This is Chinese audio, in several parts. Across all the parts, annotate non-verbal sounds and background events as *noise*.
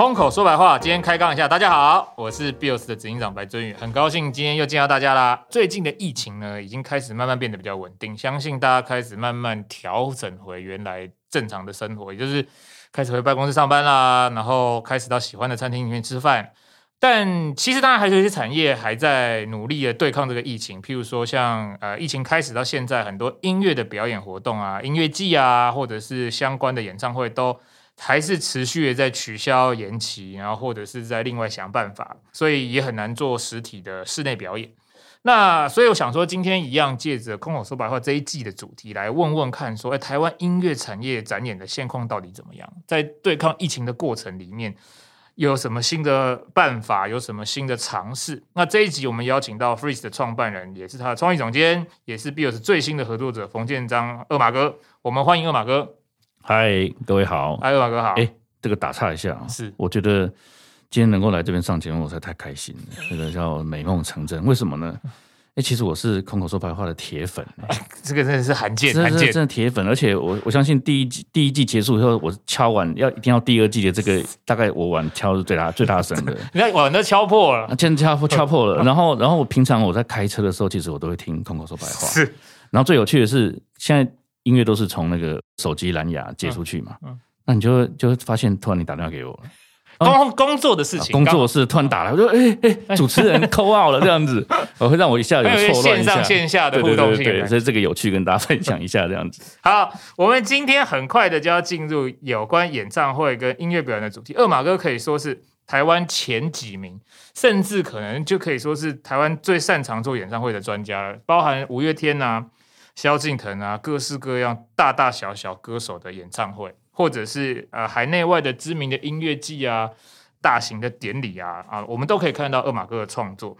空口说白话，今天开杠一下。大家好，我是 Bios 的执行长白尊宇，很高兴今天又见到大家啦。最近的疫情呢，已经开始慢慢变得比较稳定，相信大家开始慢慢调整回原来正常的生活，也就是开始回办公室上班啦，然后开始到喜欢的餐厅里面吃饭。但其实当然还有一些产业还在努力的对抗这个疫情，譬如说像呃疫情开始到现在，很多音乐的表演活动啊、音乐季啊，或者是相关的演唱会都。还是持续的在取消、延期，然后或者是在另外想办法，所以也很难做实体的室内表演。那所以我想说，今天一样借着空口说白话这一季的主题来问问看，说，哎，台湾音乐产业展演的现况到底怎么样？在对抗疫情的过程里面，有什么新的办法？有什么新的尝试？那这一集我们邀请到 Freeze 的创办人，也是他的创意总监，也是 Bios 最新的合作者冯建彰二马哥。我们欢迎二马哥。嗨，各位好。嗨，马哥好。哎，这个打岔一下，是，我觉得今天能够来这边上节目，我才太开心了。*laughs* 这个叫美梦成真，为什么呢？哎，其实我是空口说白话的铁粉。*laughs* 这个真的是罕见，罕见，真的铁粉。而且我我相信第一季第一季结束以后，我敲碗要一定要第二季的这个，*laughs* 大概我碗敲是最大最大声的。你看碗都敲破了，现在敲敲破了。然后然后我平常我在开车的时候，其实我都会听空口说白话。是。然后最有趣的是现在。音乐都是从那个手机蓝牙接出去嘛，嗯嗯、那你就会就会发现，突然你打电话给我。了，工工作的事情，工作室突然打来，我说哎哎、主持人 call out 了这样子，*laughs* 我会让我一下有错乱一下，线上线下的互动性，所以这个有趣跟大家分享一下这样子。*laughs* 好，我们今天很快的就要进入有关演唱会跟音乐表演的主题。二马哥可以说是台湾前几名，甚至可能就可以说是台湾最擅长做演唱会的专家了，包含五月天呐。萧敬腾啊，各式各样大大小小歌手的演唱会，或者是呃海内外的知名的音乐季啊，大型的典礼啊啊，我们都可以看到二马哥的创作。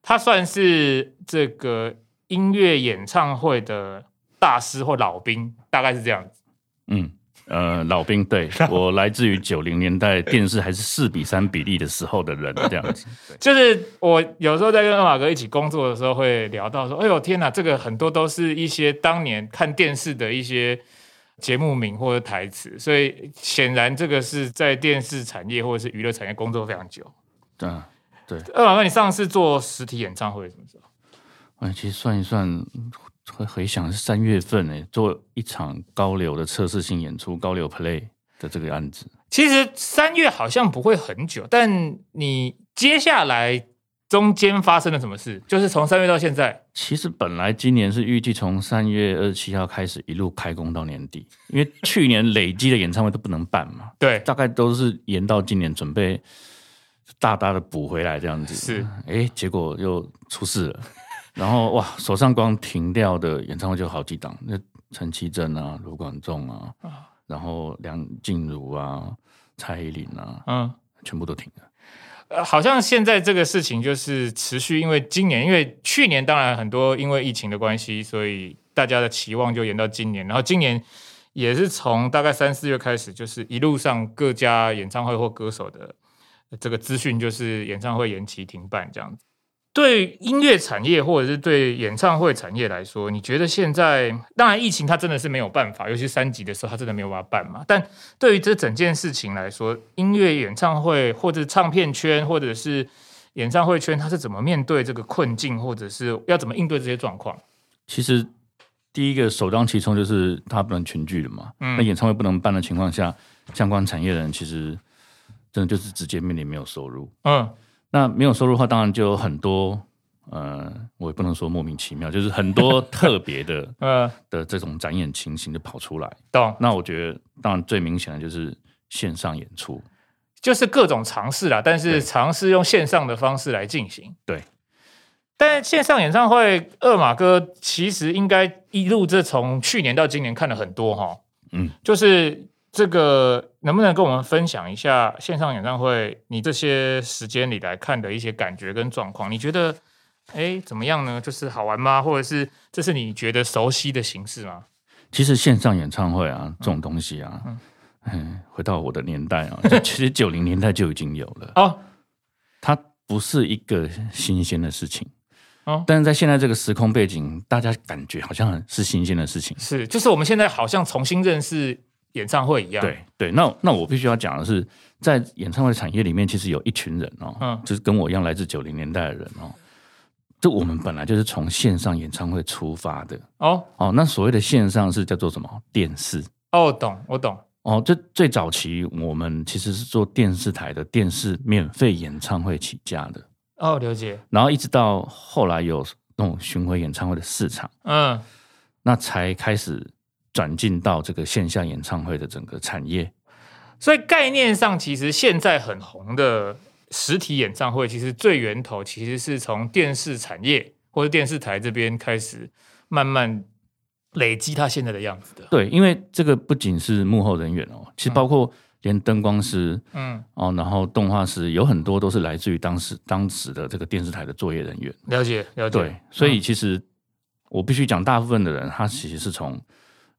他算是这个音乐演唱会的大师或老兵，大概是这样子。嗯。呃，老兵，对，我来自于九零年代电视还是四比三比例的时候的人，*laughs* 这样子。*laughs* 就是我有时候在跟二马哥一起工作的时候，会聊到说：“哎呦天哪，这个很多都是一些当年看电视的一些节目名或者台词。”所以显然这个是在电视产业或者是娱乐产业工作非常久。嗯，对。二马哥，你上次做实体演唱会什么时候？哎，其实算一算。会回想是三月份诶，做一场高流的测试性演出，高流 Play 的这个案子。其实三月好像不会很久，但你接下来中间发生了什么事？就是从三月到现在。其实本来今年是预计从三月二十七号开始一路开工到年底，因为去年累积的演唱会都不能办嘛，*laughs* 对，大概都是延到今年准备大大的补回来这样子。是，哎，结果又出事了。然后哇，手上光停掉的演唱会就好几档，那陈绮贞啊、卢广仲啊，然后梁静茹啊、蔡依林啊，嗯，全部都停了。呃，好像现在这个事情就是持续，因为今年，因为去年当然很多因为疫情的关系，所以大家的期望就延到今年。然后今年也是从大概三四月开始，就是一路上各家演唱会或歌手的这个资讯，就是演唱会延期停办这样子。对音乐产业或者是对演唱会产业来说，你觉得现在当然疫情它真的是没有办法，尤其三级的时候它真的没有办法办嘛。但对于这整件事情来说，音乐演唱会或者唱片圈或者是演唱会圈，它是怎么面对这个困境，或者是要怎么应对这些状况？其实第一个首当其冲就是它不能群聚了嘛。嗯，那演唱会不能办的情况下，相关产业的人其实真的就是直接面临没有收入。嗯。那没有收入的话，当然就有很多，呃，我也不能说莫名其妙，就是很多特别的，呃，*laughs* 的这种展演情形就跑出来。懂？那我觉得，当然最明显的就是线上演出，就是各种尝试啦，但是尝试用线上的方式来进行。对。但线上演唱会，二马哥其实应该一路这从去年到今年看了很多哈，嗯，就是。这个能不能跟我们分享一下线上演唱会？你这些时间里来看的一些感觉跟状况？你觉得，哎，怎么样呢？就是好玩吗？或者是这是你觉得熟悉的形式吗？其实线上演唱会啊，这种东西啊，嗯，嗯，回到我的年代啊，就 *laughs* 其实九零年代就已经有了哦。它不是一个新鲜的事情哦，但是在现在这个时空背景，大家感觉好像是新鲜的事情。是，就是我们现在好像重新认识。演唱会一样。对对，那那我必须要讲的是，在演唱会产业里面，其实有一群人哦，嗯，就是跟我一样来自九零年代的人哦。这我们本来就是从线上演唱会出发的哦哦，那所谓的线上是叫做什么？电视哦，懂我懂哦。这最早期我们其实是做电视台的电视免费演唱会起家的哦，了解。然后一直到后来有那种巡回演唱会的市场，嗯，那才开始转进到这个线下演唱会的整个产业。所以概念上，其实现在很红的。实体演唱会其实最源头其实是从电视产业或者电视台这边开始慢慢累积它现在的样子的。对，因为这个不仅是幕后人员哦，其实包括连灯光师，嗯，哦，然后动画师有很多都是来自于当时当时的这个电视台的作业人员。了解，了解。对，所以其实我必须讲，大部分的人他其实是从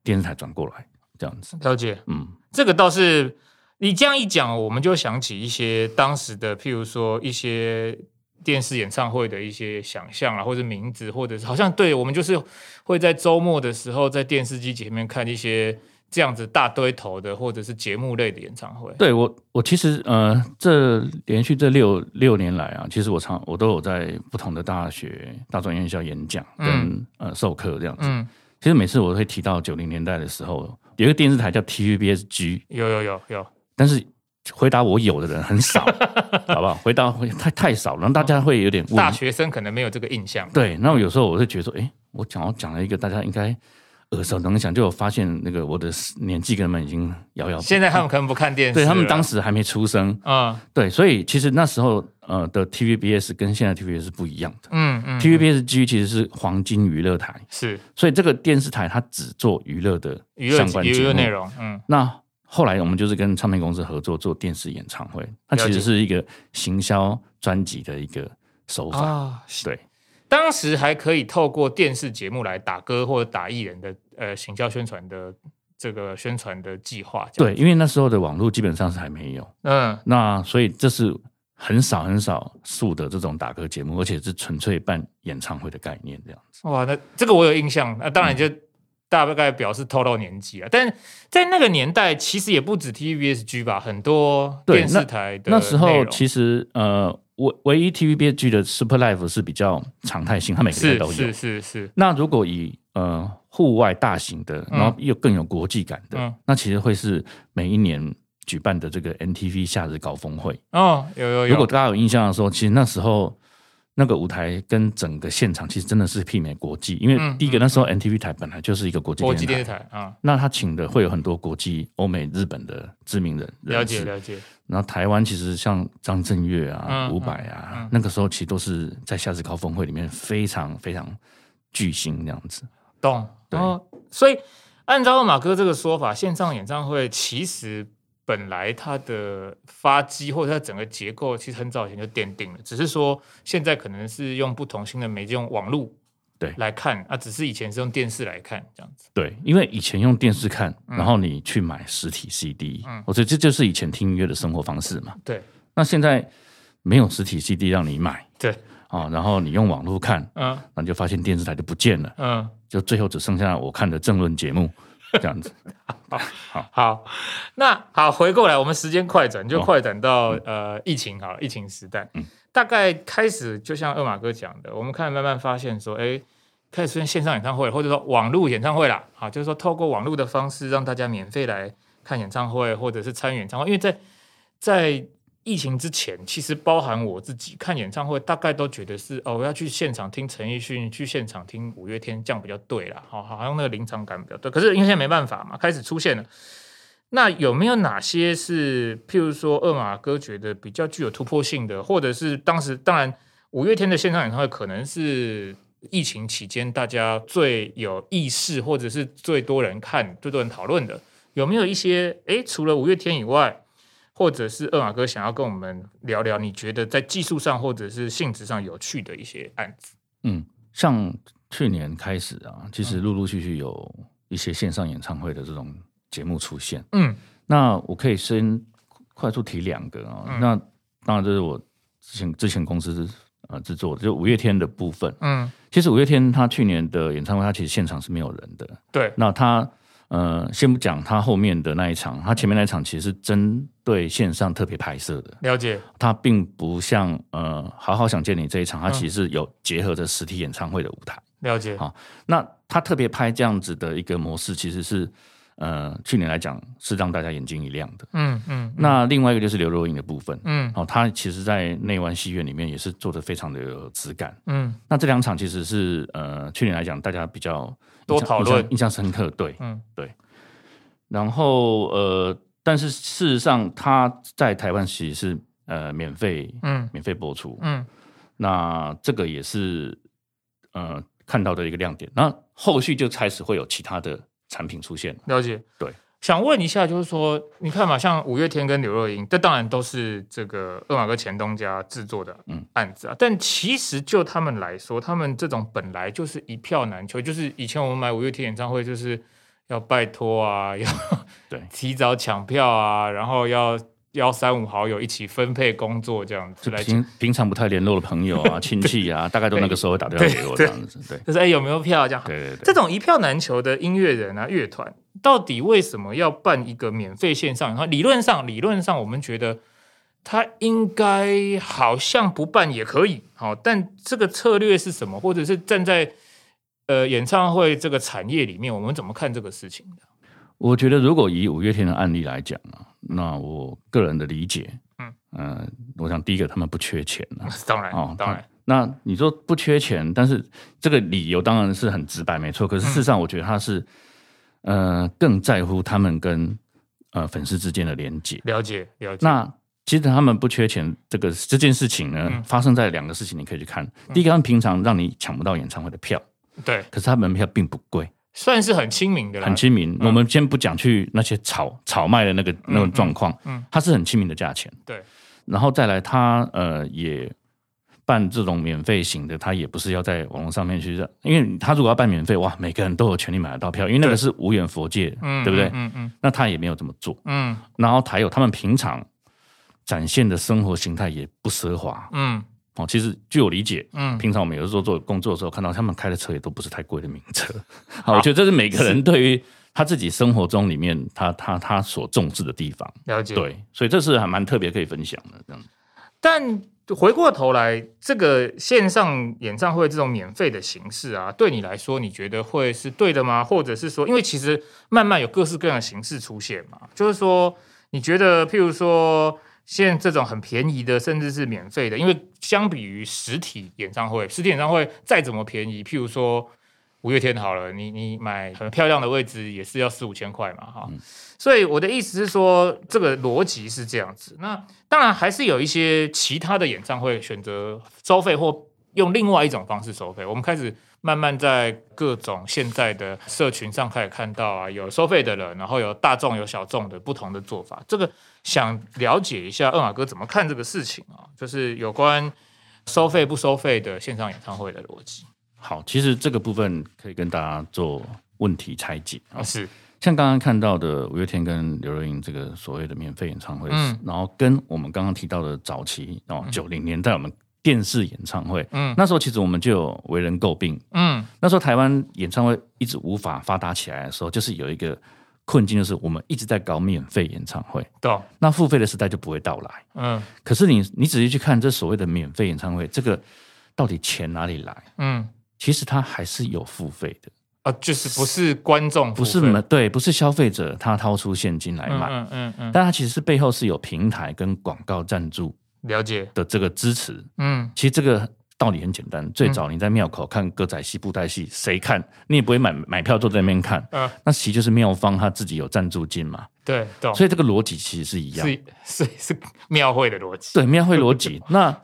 电视台转过来这样子。了解，嗯，这个倒是。你这样一讲，我们就想起一些当时的，譬如说一些电视演唱会的一些想象啊，或者名字，或者是好像对我们就是会在周末的时候在电视机前面看一些这样子大堆头的，或者是节目类的演唱会。对我，我其实呃，这连续这六六年来啊，其实我常我都有在不同的大学、大专院校演讲跟、嗯、呃授课这样子。嗯，其实每次我都会提到九零年代的时候，有一个电视台叫 TVBS-G，有有有有。但是回答我有的人很少，*laughs* 好不好？回答太太少，然后大家会有点大学生可能没有这个印象。对，那我有时候我会觉得说，哎，我讲我讲了一个大家应该耳熟能详，就我发现那个我的年纪跟他们已经遥遥。现在他们可能不看电视，对他们当时还没出生啊。对，所以其实那时候呃的 TVBS 跟现在 TVBS 是不一样的。嗯嗯，TVBS G 其实是黄金娱乐台，是，所以这个电视台它只做娱乐的相关娱乐内容。嗯，那。后来我们就是跟唱片公司合作做电视演唱会，它其实是一个行销专辑的一个手法。哦、对，当时还可以透过电视节目来打歌或者打艺人的呃行销宣传的这个宣传的计划。对，因为那时候的网络基本上是还没有。嗯，那所以这是很少很少数的这种打歌节目，而且是纯粹办演唱会的概念这样子。哇，那这个我有印象。那当然就。嗯大概表示透露年纪啊，但在那个年代，其实也不止 TVBSG 吧，很多电视台的那，那时候其实呃，唯唯一 TVBSG 的 Super Life 是比较常态性，它每个月都有。是是是，是。那如果以呃户外大型的，然后又更有国际感的，嗯、那其实会是每一年举办的这个 NTV 夏日高峰会。哦，有有有。如果大家有印象的时候，其实那时候。那个舞台跟整个现场其实真的是媲美国际，因为第一个那时候 NTV 台本来就是一个国际电视台啊，那他请的会有很多国际、欧美、日本的知名人，了解了解。然后台湾其实像张震岳啊、伍佰啊，那个时候其实都是在夏日高峰会里面非常非常巨星这样子。懂，对。所以按照二马哥这个说法，线上演唱会其实。本来它的发机或者它整个结构其实很早以前就奠定了，只是说现在可能是用不同新的媒介，用网络对来看啊，只是以前是用电视来看这样子。对，因为以前用电视看，然后你去买实体 CD，嗯，我觉得这就是以前听音乐的生活方式嘛。对，那现在没有实体 CD 让你买，对啊，然后你用网络看，嗯，那你就发现电视台就不见了，嗯，就最后只剩下我看的政论节目。这样子，*laughs* 好。好。好，那好，回过来，我们时间快转，就快转到、哦、呃疫情好了，疫情时代，嗯、大概开始就像二马哥讲的，我们开始慢慢发现说，哎，开始出现线上演唱会，或者说网络演唱会啦，好，就是说透过网络的方式让大家免费来看演唱会，或者是参与演唱会，因为在在。疫情之前，其实包含我自己看演唱会，大概都觉得是哦，我要去现场听陈奕迅，去现场听五月天，这样比较对啦。好，好像那个临场感比较对。可是因为现在没办法嘛，开始出现了。那有没有哪些是，譬如说二马哥觉得比较具有突破性的，或者是当时当然五月天的线上演唱会可能是疫情期间大家最有意识，或者是最多人看、最多人讨论的，有没有一些？诶，除了五月天以外。或者是二马哥想要跟我们聊聊，你觉得在技术上或者是性质上有趣的一些案子？嗯，像去年开始啊，其实陆陆续续有一些线上演唱会的这种节目出现。嗯，那我可以先快速提两个啊。嗯、那当然这是我之前之前公司呃制作的，就五月天的部分。嗯，其实五月天他去年的演唱会，他其实现场是没有人的。对，那他呃，先不讲他后面的那一场，他前面那一场其实是针对线上特别拍摄的。了解，他并不像呃，好好想见你这一场，他其实是有结合着实体演唱会的舞台。了解，好，那他特别拍这样子的一个模式，其实是。呃，去年来讲是让大家眼睛一亮的。嗯嗯。嗯，那另外一个就是刘若英的部分。嗯。哦，他其实，在内湾戏院里面也是做的非常的有质感。嗯。那这两场其实是呃，去年来讲大家比较多讨论、印象深刻。对。嗯。对。然后呃，但是事实上他在台湾其实是呃免费，嗯，免费播出。嗯。那这个也是呃看到的一个亮点。那后续就开始会有其他的。产品出现了解，对，想问一下，就是说，你看嘛，像五月天跟刘若英，这当然都是这个二马哥前东家制作的案子啊。嗯、但其实就他们来说，他们这种本来就是一票难求，就是以前我们买五月天演唱会，就是要拜托啊，要对 *laughs* 提早抢票啊，然后要。邀三五好友一起分配工作，这样子来平平常不太联络的朋友啊、*laughs* 亲戚啊，大概都那个时候会打电话给我这样子。对，就是哎、欸，有没有票这样？对对对，这种一票难求的音乐人啊、乐团，到底为什么要办一个免费线上？然后理论上，理论上我们觉得他应该好像不办也可以，好，但这个策略是什么？或者是站在呃演唱会这个产业里面，我们怎么看这个事情的？我觉得，如果以五月天的案例来讲呢，那我个人的理解，嗯呃，我想第一个他们不缺钱啊，*laughs* 当然哦，当然。那你说不缺钱，但是这个理由当然是很直白，没错。可是事实上，我觉得他是呃更在乎他们跟呃粉丝之间的连接。了解了解。那其实他们不缺钱，这个这件事情呢，嗯、发生在两个事情，你可以去看。第一个，他们平常让你抢不到演唱会的票，对，可是他门票并不贵。算是很亲民的，很亲民。我们先不讲去那些炒炒卖的那个那种状况，嗯，它是很亲民的价钱。对，然后再来，他呃也办这种免费型的，他也不是要在网络上面去，因为他如果要办免费，哇，每个人都有权利买得到票，因为那个是无远佛界，对不对？嗯嗯。那他也没有这么做，嗯。然后还有他们平常展现的生活形态也不奢华，嗯。哦，其实据我理解，嗯，平常我们有时候做工作的时候，看到他们开的车也都不是太贵的名车。*laughs* 好，我觉得这是每个人对于他自己生活中里面他他他所重视的地方。了解，对，所以这是还蛮特别可以分享的这样。但回过头来，这个线上演唱会这种免费的形式啊，对你来说，你觉得会是对的吗？或者是说，因为其实慢慢有各式各样的形式出现嘛，就是说，你觉得譬如说。现在这种很便宜的，甚至是免费的，因为相比于实体演唱会，实体演唱会再怎么便宜，譬如说五月天好了，你你买很漂亮的位置也是要四五千块嘛，哈。嗯、所以我的意思是说，这个逻辑是这样子。那当然还是有一些其他的演唱会选择收费或用另外一种方式收费。我们开始。慢慢在各种现在的社群上开始看到啊，有收费的人，然后有大众有小众的不同的做法。这个想了解一下，二马哥怎么看这个事情啊？就是有关收费不收费的线上演唱会的逻辑。好，其实这个部分可以跟大家做问题拆解啊。是，像刚刚看到的五月天跟刘若英这个所谓的免费演唱会，嗯，然后跟我们刚刚提到的早期哦九零年代我们。电视演唱会，嗯，那时候其实我们就有为人诟病，嗯，那时候台湾演唱会一直无法发达起来的时候，就是有一个困境，就是我们一直在搞免费演唱会，对，那付费的时代就不会到来，嗯，可是你你仔细去看这所谓的免费演唱会，这个到底钱哪里来？嗯，其实它还是有付费的。啊，就是不是观众，不是对，不是消费者他掏出现金来买，嗯嗯嗯，但他其实是背后是有平台跟广告赞助。了解的这个支持，嗯，其实这个道理很简单。最早你在庙口看歌仔戏、布袋戏，谁看你也不会买买票坐在那边看，嗯，那其实就是庙方他自己有赞助金嘛，对，懂。所以这个逻辑其实是一样，是是是庙会的逻辑，对，庙会逻辑。那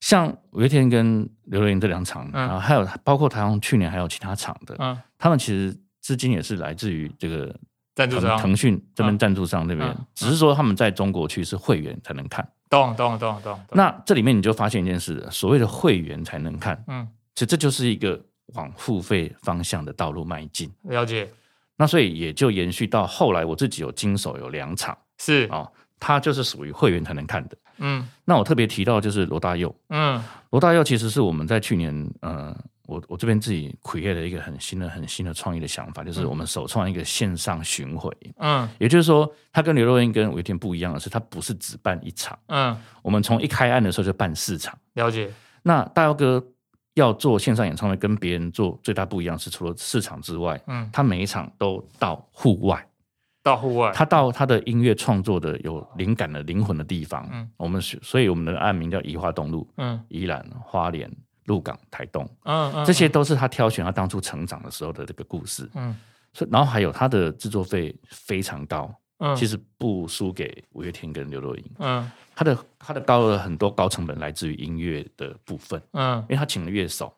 像五月天跟刘若英这两场，然后还有包括台湾去年还有其他场的，嗯，他们其实资金也是来自于这个赞助商，腾讯这边赞助商那边，只是说他们在中国区是会员才能看。懂懂懂懂。那这里面你就发现一件事：所谓的会员才能看，嗯，其实这就是一个往付费方向的道路迈进。了解。那所以也就延续到后来，我自己有经手有两场，是哦，它就是属于会员才能看的。嗯。那我特别提到就是罗大佑，嗯，罗大佑其实是我们在去年呃我我这边自己 create 了一个很新的、很新的创意的想法，就是我们首创一个线上巡回。嗯，也就是说，它跟刘若英跟五月天不一样的是，它不是只办一场。嗯，我们从一开案的时候就办四场。了解。那大佑哥要做线上演唱会，跟别人做最大不一样是，除了四场之外，嗯，他每一场都到户外。到户外，他到他的音乐创作的有灵感的灵魂的地方，嗯，我们所以我们的案名叫宜花东路，嗯，宜兰花莲鹿港台东，嗯嗯，这些都是他挑选他当初成长的时候的这个故事，嗯，所以然后还有他的制作费非常高，嗯，其实不输给五月天跟刘若英，嗯，他的他的高了很多高成本来自于音乐的部分，嗯，因为他请了乐手。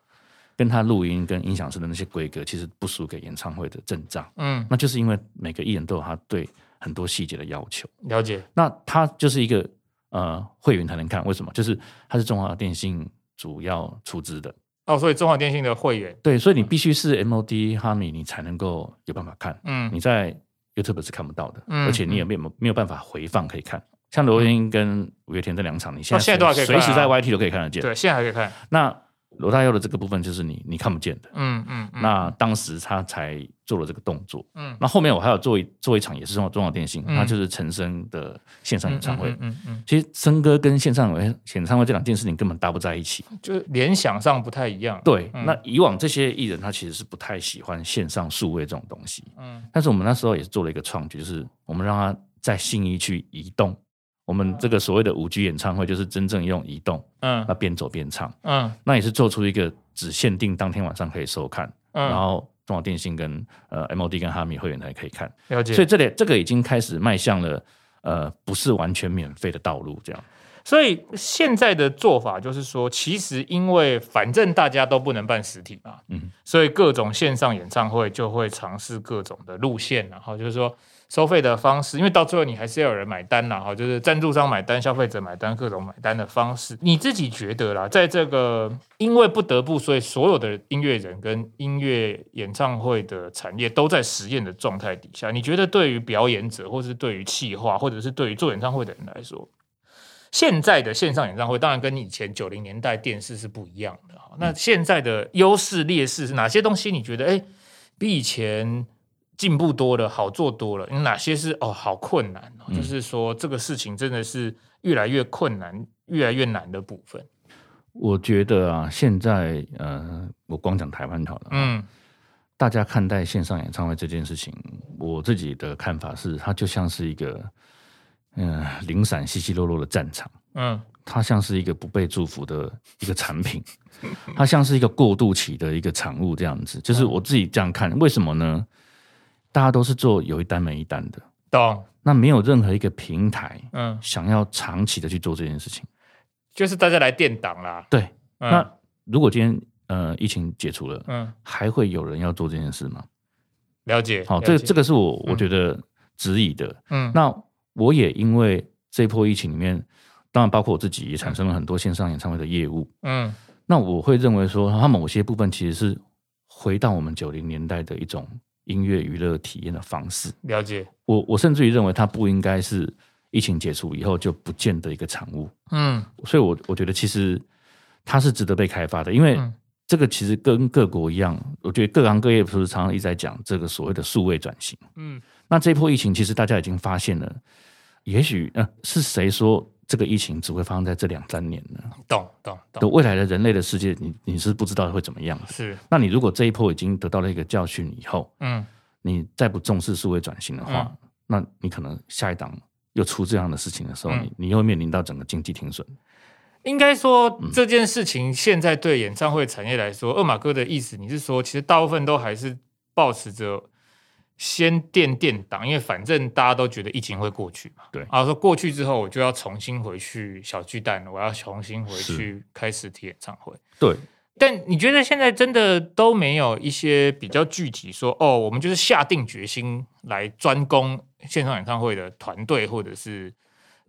跟他录音跟音响师的那些规格，其实不输给演唱会的阵仗。嗯，那就是因为每个艺人都有他对很多细节的要求。了解。那他就是一个呃会员才能看，为什么？就是他是中华电信主要出资的。哦，所以中华电信的会员。对，所以你必须是 MOD 哈米，你才能够有办法看。嗯，你在 YouTube 是看不到的，嗯、而且你也没有没有办法回放可以看。像罗英跟五月天这两场，你现在现在都还可以看，随时在 YT 都可以看得见。对，现在还可以看。那罗大佑的这个部分就是你你看不见的，嗯嗯，嗯，那当时他才做了这个动作，嗯，那后面我还有做一做一场也是中中华电信，那、嗯、就是陈升的线上演唱会，嗯嗯，其实升哥跟线上演唱会这两件事情根本搭不在一起，就联想上不太一样。对，嗯、那以往这些艺人他其实是不太喜欢线上数位这种东西，嗯，但是我们那时候也是做了一个创举，就是我们让他在信义区移动。我们这个所谓的五 G 演唱会，就是真正用移动，嗯，那边走边唱，嗯，那也是做出一个只限定当天晚上可以收看，嗯，然后中华电信跟呃 MOD 跟哈密会员才可以看，了解。所以这里这个已经开始迈向了呃不是完全免费的道路，这样。所以现在的做法就是说，其实因为反正大家都不能办实体嘛，嗯，所以各种线上演唱会就会尝试各种的路线，然后就是说。收费的方式，因为到最后你还是要有人买单啦，哈，就是赞助商买单、消费者买单，各种买单的方式。你自己觉得啦，在这个因为不得不，所以所有的音乐人跟音乐演唱会的产业都在实验的状态底下，你觉得对于表演者，或是对于企划，或者是对于做演唱会的人来说，现在的线上演唱会当然跟以前九零年代电视是不一样的哈。那现在的优势劣势是哪些东西？你觉得哎，比以前？进步多了，好做多了。有哪些是哦，好困难哦？嗯、就是说，这个事情真的是越来越困难，越来越难的部分。我觉得啊，现在呃，我光讲台湾好了。嗯，大家看待线上演唱会这件事情，我自己的看法是，它就像是一个嗯、呃、零散、稀稀落落的战场。嗯，它像是一个不被祝福的一个产品，*laughs* 它像是一个过渡期的一个产物，这样子。就是我自己这样看，为什么呢？大家都是做有一单没一单的，懂？那没有任何一个平台，嗯，想要长期的去做这件事情，就是大家来垫档啦。对，嗯、那如果今天呃疫情解除了，嗯，还会有人要做这件事吗？了解。好，这个这个是我我觉得质疑的。嗯，那我也因为这一波疫情里面，当然包括我自己也产生了很多线上演唱会的业务。嗯，那我会认为说，它某些部分其实是回到我们九零年代的一种。音乐娱乐体验的方式，了解。我我甚至于认为它不应该是疫情解除以后就不见的一个产物。嗯，所以我我觉得其实它是值得被开发的，因为这个其实跟各国一样，我觉得各行各业不是常常一直在讲这个所谓的数位转型。嗯，那这一波疫情其实大家已经发现了，也许呃是谁说？这个疫情只会发生在这两三年呢？懂懂懂。未来的人类的世界，你你是不知道会怎么样。是。那你如果这一波已经得到了一个教训以后，嗯，你再不重视数位转型的话，嗯，那你可能下一档又出这样的事情的时候，嗯，你你又会面临到整个经济停损。应该说这件事情现在对演唱会产业来说，嗯，二马哥的意思，你是说其实大部分都还是保持着。先垫垫档，因为反正大家都觉得疫情会过去嘛。对，然后说过去之后，我就要重新回去小巨蛋，我要重新回去开实体演唱会。对，但你觉得现在真的都没有一些比较具体说，哦，我们就是下定决心来专攻线上演唱会的团队或者是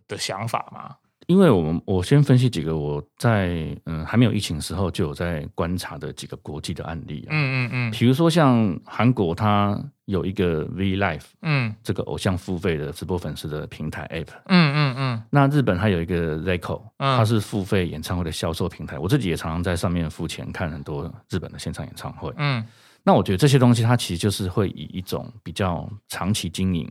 的想法吗？因为我们我先分析几个我在嗯还没有疫情时候就有在观察的几个国际的案例啊，嗯嗯嗯，比如说像韩国，它有一个 V Live，嗯，这个偶像付费的直播粉丝的平台 App，嗯嗯嗯，那日本它有一个 Zico，它是付费演唱会的销售平台，我自己也常常在上面付钱看很多日本的现场演唱会，嗯，那我觉得这些东西它其实就是会以一种比较长期经营，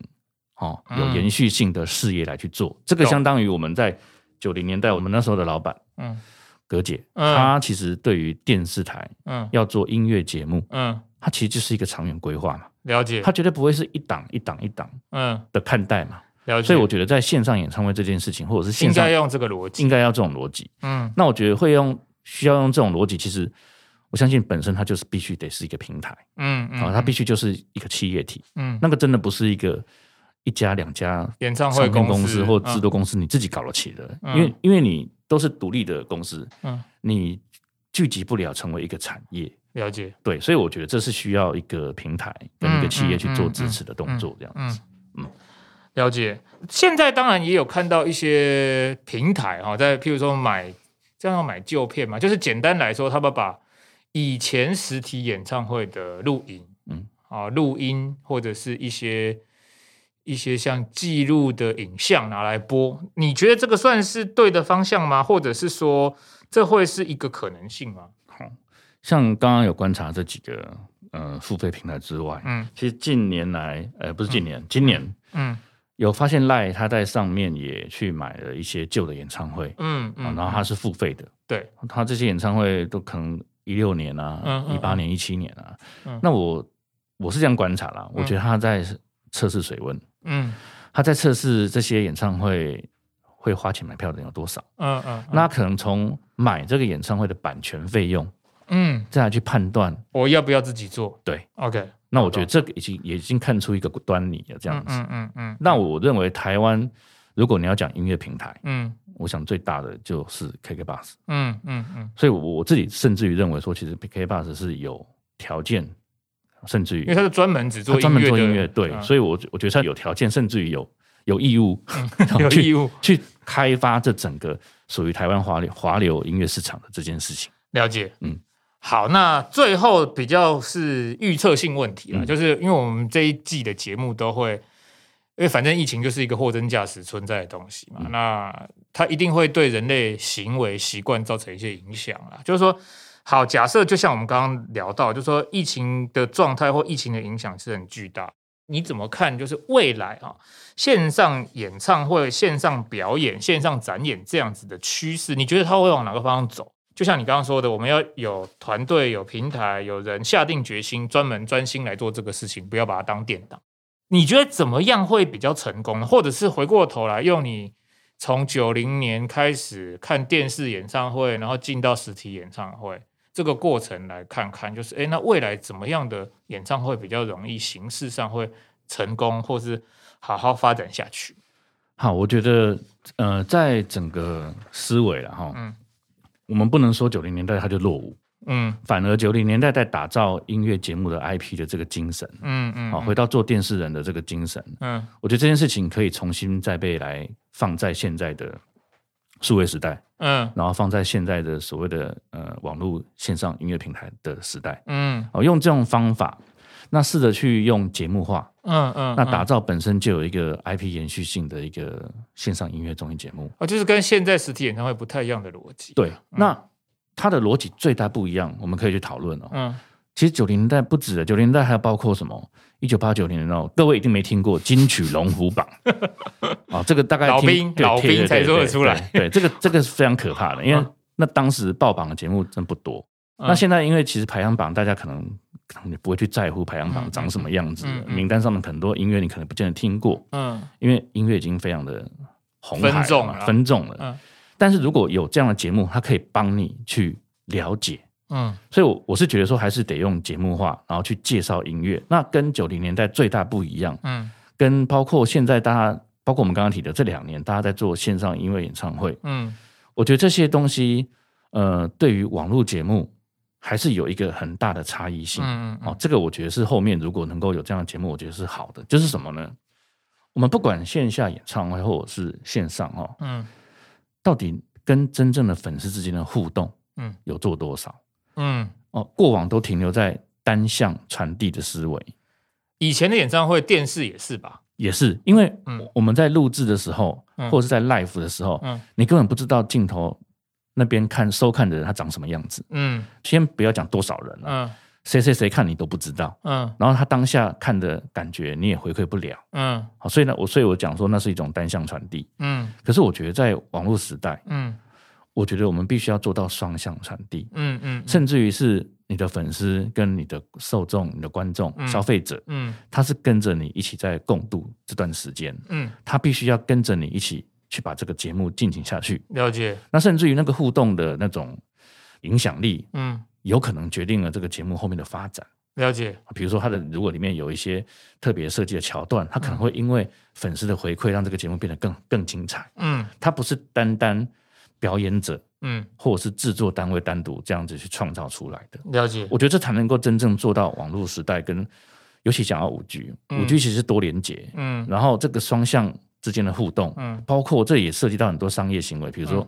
哦，有延续性的事业来去做，这个相当于我们在。九零年代，我们那时候的老板，嗯，葛姐，嗯，他其实对于电视台，嗯，要做音乐节目，嗯，她其实就是一个长远规划嘛，了解，她绝对不会是一档一档一档，嗯。的看待嘛，了解。所以我觉得在线上演唱会这件事情，或者是线上应该用这个逻辑，应该要这种逻辑，嗯，那我觉得会用需要用这种逻辑，其实我相信本身它就是必须得是一个平台，嗯嗯，啊它必须就是一个企业体，嗯，那个真的不是一个。一家两家演唱会公司或制作公司，你自己搞得起的，因为因为你都是独立的公司，嗯，你聚集不了成为一个产业，了解，对，所以我觉得这是需要一个平台跟一个企业去做支持的动作，这样子，嗯，了解。现在当然也有看到一些平台哈，在譬如说买这样要买旧片嘛，就是简单来说，他们把以前实体演唱会的录影，嗯，啊，录音或者是一些。一些像记录的影像拿来播，你觉得这个算是对的方向吗？或者是说，这会是一个可能性吗？好，像刚刚有观察这几个呃付费平台之外，嗯，其实近年来，呃，不是近年，嗯、今年，嗯，有发现 LINE 他在上面也去买了一些旧的演唱会，嗯嗯，然后他是付费的，对，他这些演唱会都可能一六年啊，一八年、一七年啊，嗯，那我我是这样观察啦，我觉得他在测试水温。嗯，他在测试这些演唱会会花钱买票的人有多少？嗯嗯，那可能从买这个演唱会的版权费用，嗯，再来去判断我要不要自己做。对，OK，那我觉得这个已经也已经看出一个端倪了，这样子。嗯嗯嗯。那我认为台湾，如果你要讲音乐平台，嗯，我想最大的就是 KKBOX。嗯嗯嗯。所以我自己甚至于认为说，其实 KKBOX 是有条件。甚至于，因为他是专门只做专门做音乐，对，所以我我觉得他有条件，甚至于有有义务，*laughs* *laughs* 有义务。去开发这整个属于台湾华流华流音乐市场的这件事情。了解，嗯，好，那最后比较是预测性问题了，就是因为我们这一季的节目都会，因为反正疫情就是一个货真价实存在的东西嘛，那它一定会对人类行为习惯造成一些影响啊，就是说。好，假设就像我们刚刚聊到，就说疫情的状态或疫情的影响是很巨大，你怎么看？就是未来啊，线上演唱会、线上表演、线上展演这样子的趋势，你觉得它会往哪个方向走？就像你刚刚说的，我们要有团队、有平台、有人下定决心，专门专心来做这个事情，不要把它当电档。你觉得怎么样会比较成功？或者是回过头来用你从九零年开始看电视演唱会，然后进到实体演唱会？这个过程来看看，就是哎，那未来怎么样的演唱会比较容易，形式上会成功，或是好好发展下去？好，我觉得，呃，在整个思维了哈，嗯，我们不能说九零年代它就落伍，嗯，反而九零年代在打造音乐节目的 IP 的这个精神，嗯嗯，好，回到做电视人的这个精神，嗯，我觉得这件事情可以重新再被来放在现在的数位时代。嗯，然后放在现在的所谓的呃网络线上音乐平台的时代，嗯，哦，用这种方法，那试着去用节目化，嗯嗯，那打造本身就有一个 IP 延续性的一个线上音乐综艺节目，哦，就是跟现在实体演唱会不太一样的逻辑。对，那它的逻辑最大不一样，我们可以去讨论哦。嗯，其实九零年代不止的，九零年代还有包括什么？一九八九年的哦，各位一定没听过金曲龙虎榜 *laughs* 啊，这个大概老兵老兵才说得出来。对，这个这个是非常可怕的，因为那当时爆榜的节目真不多。那现在因为其实排行榜大家可能可能不会去在乎排行榜长什么样子，名单上的很多音乐你可能不见得听过。嗯，因为音乐已经非常的红海了，分众了。但是如果有这样的节目，它可以帮你去了解。嗯，所以，我我是觉得说，还是得用节目化，然后去介绍音乐。那跟九零年代最大不一样，嗯，跟包括现在大家，包括我们刚刚提的这两年，大家在做线上音乐演唱会，嗯，我觉得这些东西，呃，对于网络节目还是有一个很大的差异性。嗯嗯，哦，这个我觉得是后面如果能够有这样的节目，我觉得是好的。就是什么呢？我们不管线下演唱会或者是线上，哦，嗯，到底跟真正的粉丝之间的互动，嗯，有做多少？嗯，哦，过往都停留在单向传递的思维。以前的演唱会，电视也是吧？也是，因为我们在录制的时候，嗯、或者是在 live 的时候，嗯，你根本不知道镜头那边看收看的人他长什么样子，嗯，先不要讲多少人了，嗯，谁谁谁看你都不知道，嗯，然后他当下看的感觉你也回馈不了，嗯，好，所以呢，我所以我讲说那是一种单向传递，嗯，可是我觉得在网络时代，嗯。我觉得我们必须要做到双向传递，嗯嗯，甚至于是你的粉丝跟你的受众、你的观众、嗯、消费者，嗯，他是跟着你一起在共度这段时间，嗯，他必须要跟着你一起去把这个节目进行下去。了解。那甚至于那个互动的那种影响力，嗯，有可能决定了这个节目后面的发展。了解。比如说，他的如果里面有一些特别设计的桥段，他可能会因为粉丝的回馈，让这个节目变得更更精彩。嗯，他不是单单。表演者，嗯，或者是制作单位单独这样子去创造出来的，了解。我觉得这才能够真正做到网络时代跟，尤其想要五 G，五 G 其实是多连接，嗯，然后这个双向之间的互动，嗯，包括这也涉及到很多商业行为，比如说，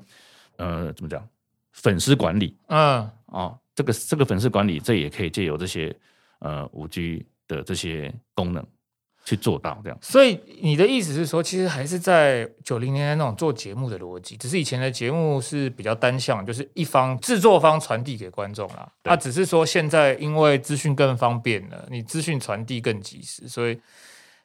呃，怎么讲，粉丝管理，嗯，哦，这个这个粉丝管理，这也可以借由这些呃五 G 的这些功能。去做到这样，所以你的意思是说，其实还是在九零年代那种做节目的逻辑，只是以前的节目是比较单向，就是一方制作方传递给观众啦。那、啊、只是说现在因为资讯更方便了，你资讯传递更及时，所以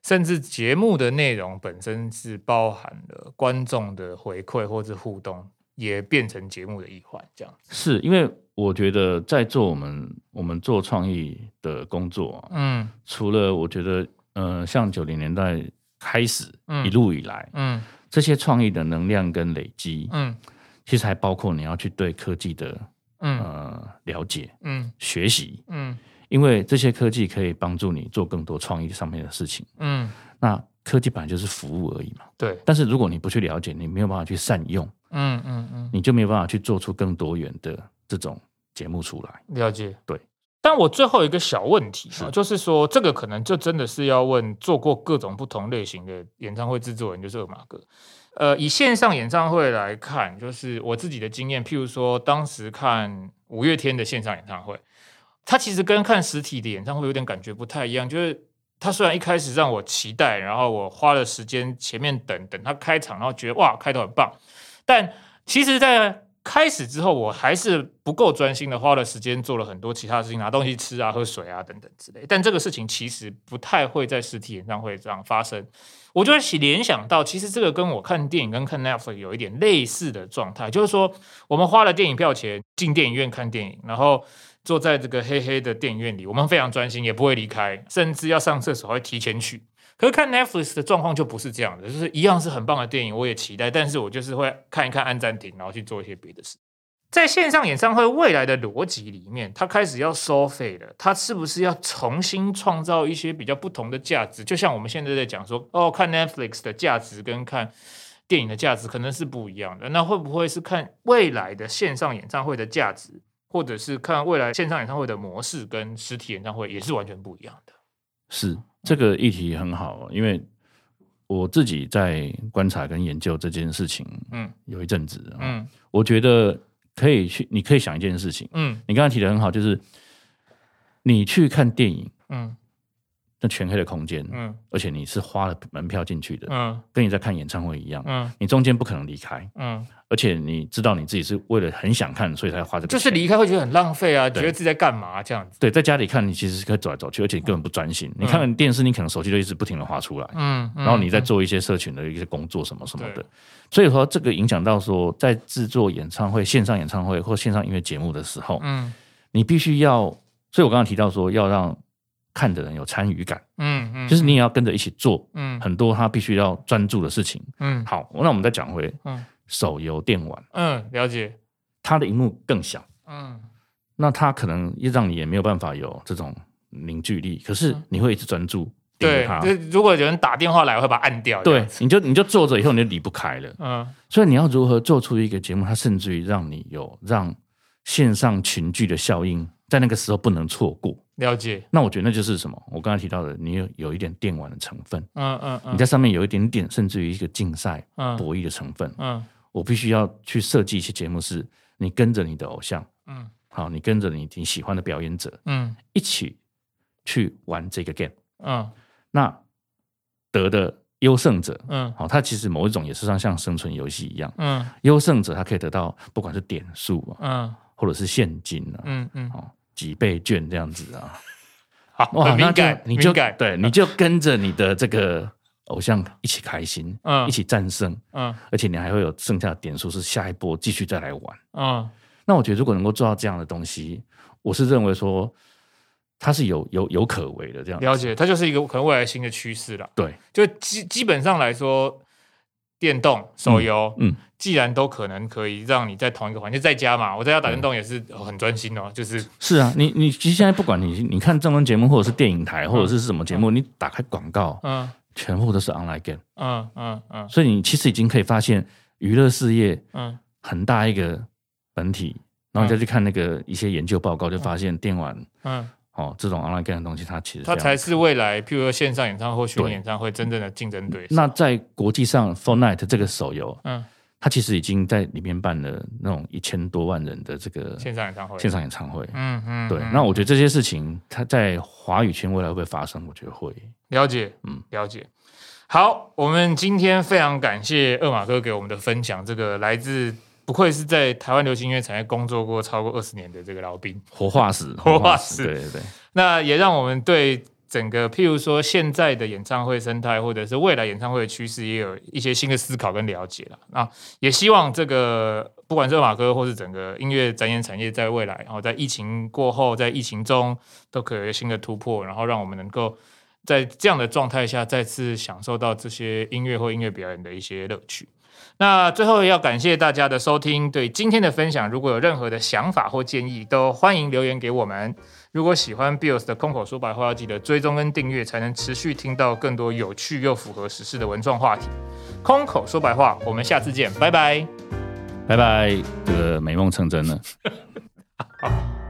甚至节目的内容本身是包含了观众的回馈或者互动，也变成节目的一环。这样是因为我觉得在做我们我们做创意的工作，嗯，除了我觉得。呃，像九零年代开始一路以来，嗯，嗯。这些创意的能量跟累积，嗯，其实还包括你要去对科技的，嗯。呃了解，嗯，学习，嗯，因为这些科技可以帮助你做更多创意上面的事情，嗯，那科技本来就是服务而已嘛，对，但是如果你不去了解，你没有办法去善用，嗯嗯嗯，你就没有办法去做出更多元的这种节目出来，了解，对。但我最后一个小问题啊，就是说，这个可能就真的是要问做过各种不同类型的演唱会制作人，就是二马哥。呃，以线上演唱会来看，就是我自己的经验，譬如说，当时看五月天的线上演唱会，它其实跟看实体的演唱会有点感觉不太一样。就是它虽然一开始让我期待，然后我花了时间前面等等它开场，然后觉得哇，开头很棒，但其实，在开始之后，我还是不够专心的，花了时间做了很多其他事情，拿东西吃啊、喝水啊等等之类。但这个事情其实不太会在实体演唱会上发生。我就会联想到，其实这个跟我看电影跟看 Netflix 有一点类似的状态，就是说，我们花了电影票钱进电影院看电影，然后坐在这个黑黑的电影院里，我们非常专心，也不会离开，甚至要上厕所会提前去。可是看 Netflix 的状况就不是这样的，就是一样是很棒的电影，我也期待，但是我就是会看一看按暂停，然后去做一些别的事。在线上演唱会未来的逻辑里面，它开始要收费了，它是不是要重新创造一些比较不同的价值？就像我们现在在讲说，哦，看 Netflix 的价值跟看电影的价值可能是不一样的，那会不会是看未来的线上演唱会的价值，或者是看未来线上演唱会的模式跟实体演唱会也是完全不一样的？是。这个议题很好，因为我自己在观察跟研究这件事情，嗯，有一阵子，嗯，我觉得可以去，你可以想一件事情，嗯，你刚才提的很好，就是你去看电影，嗯。那全黑的空间，嗯，而且你是花了门票进去的，嗯，跟你在看演唱会一样，嗯，你中间不可能离开，嗯，而且你知道你自己是为了很想看，所以才花这个，就是离开会觉得很浪费啊，觉得自己在干嘛这样子。对，在家里看你其实是可以走来走去，而且你根本不专心。你看看电视，你可能手机就一直不停的滑出来，嗯，然后你在做一些社群的一些工作什么什么的，所以说这个影响到说，在制作演唱会、线上演唱会或线上音乐节目的时候，嗯，你必须要，所以我刚刚提到说要让。看的人有参与感，嗯嗯，就是你也要跟着一起做，嗯，很多他必须要专注的事情，嗯，好，那我们再讲回，嗯，手游电玩，嗯，了解，它的荧幕更小，嗯，那它可能也让你也没有办法有这种凝聚力，可是你会一直专注，对，如果有人打电话来，我会把它按掉，对，你就你就坐着以后你就离不开了，嗯，所以你要如何做出一个节目，它甚至于让你有让线上群聚的效应，在那个时候不能错过。了解，那我觉得那就是什么？我刚才提到的，你有有一点电玩的成分，嗯嗯，嗯，你在上面有一点点，甚至于一个竞赛、嗯、博弈的成分，嗯，我必须要去设计一些节目，是你跟着你的偶像，嗯，好，你跟着你你喜欢的表演者，嗯，一起去玩这个 game，嗯，那得的优胜者，嗯，好，它其实某一种也是像像生存游戏一样，嗯，优胜者他可以得到不管是点数，嗯，或者是现金啊，嗯嗯，哦，几倍券这样子啊，*laughs* 好，哇，那就你就对，你就跟着你的这个。偶像一起开心，嗯，一起战胜，嗯，而且你还会有剩下的点数，是下一波继续再来玩，嗯。那我觉得如果能够做到这样的东西，我是认为说它是有有有可为的。这样了解，它就是一个可能未来新的趋势了。对，就基基本上来说，电动手游，嗯，既然都可能可以让你在同一个环境在家嘛，我在家打电动也是很专心哦。就是是啊，你你其实现在不管你你看正文节目，或者是电影台，或者是什么节目，你打开广告，嗯。全部都是 online game，嗯嗯嗯，所以你其实已经可以发现娱乐事业，嗯，很大一个本体，然后你再去看那个一些研究报告，就发现电玩，嗯，哦，这种 online game 的东西，它其实它才是未来，譬如说线上演唱会、虚拟演唱会真正的竞争对手。那在国际上，Fortnite 这个手游，嗯，它其实已经在里面办了那种一千多万人的这个线上演唱会，线上演唱会，嗯嗯，对。那我觉得这些事情，它在华语圈未来会不会发生？我觉得会。了解，嗯，了解。好，我们今天非常感谢二马哥给我们的分享。这个来自不愧是在台湾流行音乐产业工作过超过二十年的这个老兵，活化石，活化石。对对对。那也让我们对整个，譬如说现在的演唱会生态，或者是未来演唱会的趋势，也有一些新的思考跟了解了。那也希望这个不管是马哥，或是整个音乐展演产业，在未来，然后在疫情过后，在疫情中，都可以有新的突破，然后让我们能够。在这样的状态下，再次享受到这些音乐或音乐表演的一些乐趣。那最后要感谢大家的收听，对今天的分享，如果有任何的想法或建议，都欢迎留言给我们。如果喜欢 BIOS 的空口说白话，要记得追踪跟订阅，才能持续听到更多有趣又符合时事的文创话题。空口说白话，我们下次见，拜拜，拜拜，这个美梦成真了。好 *laughs*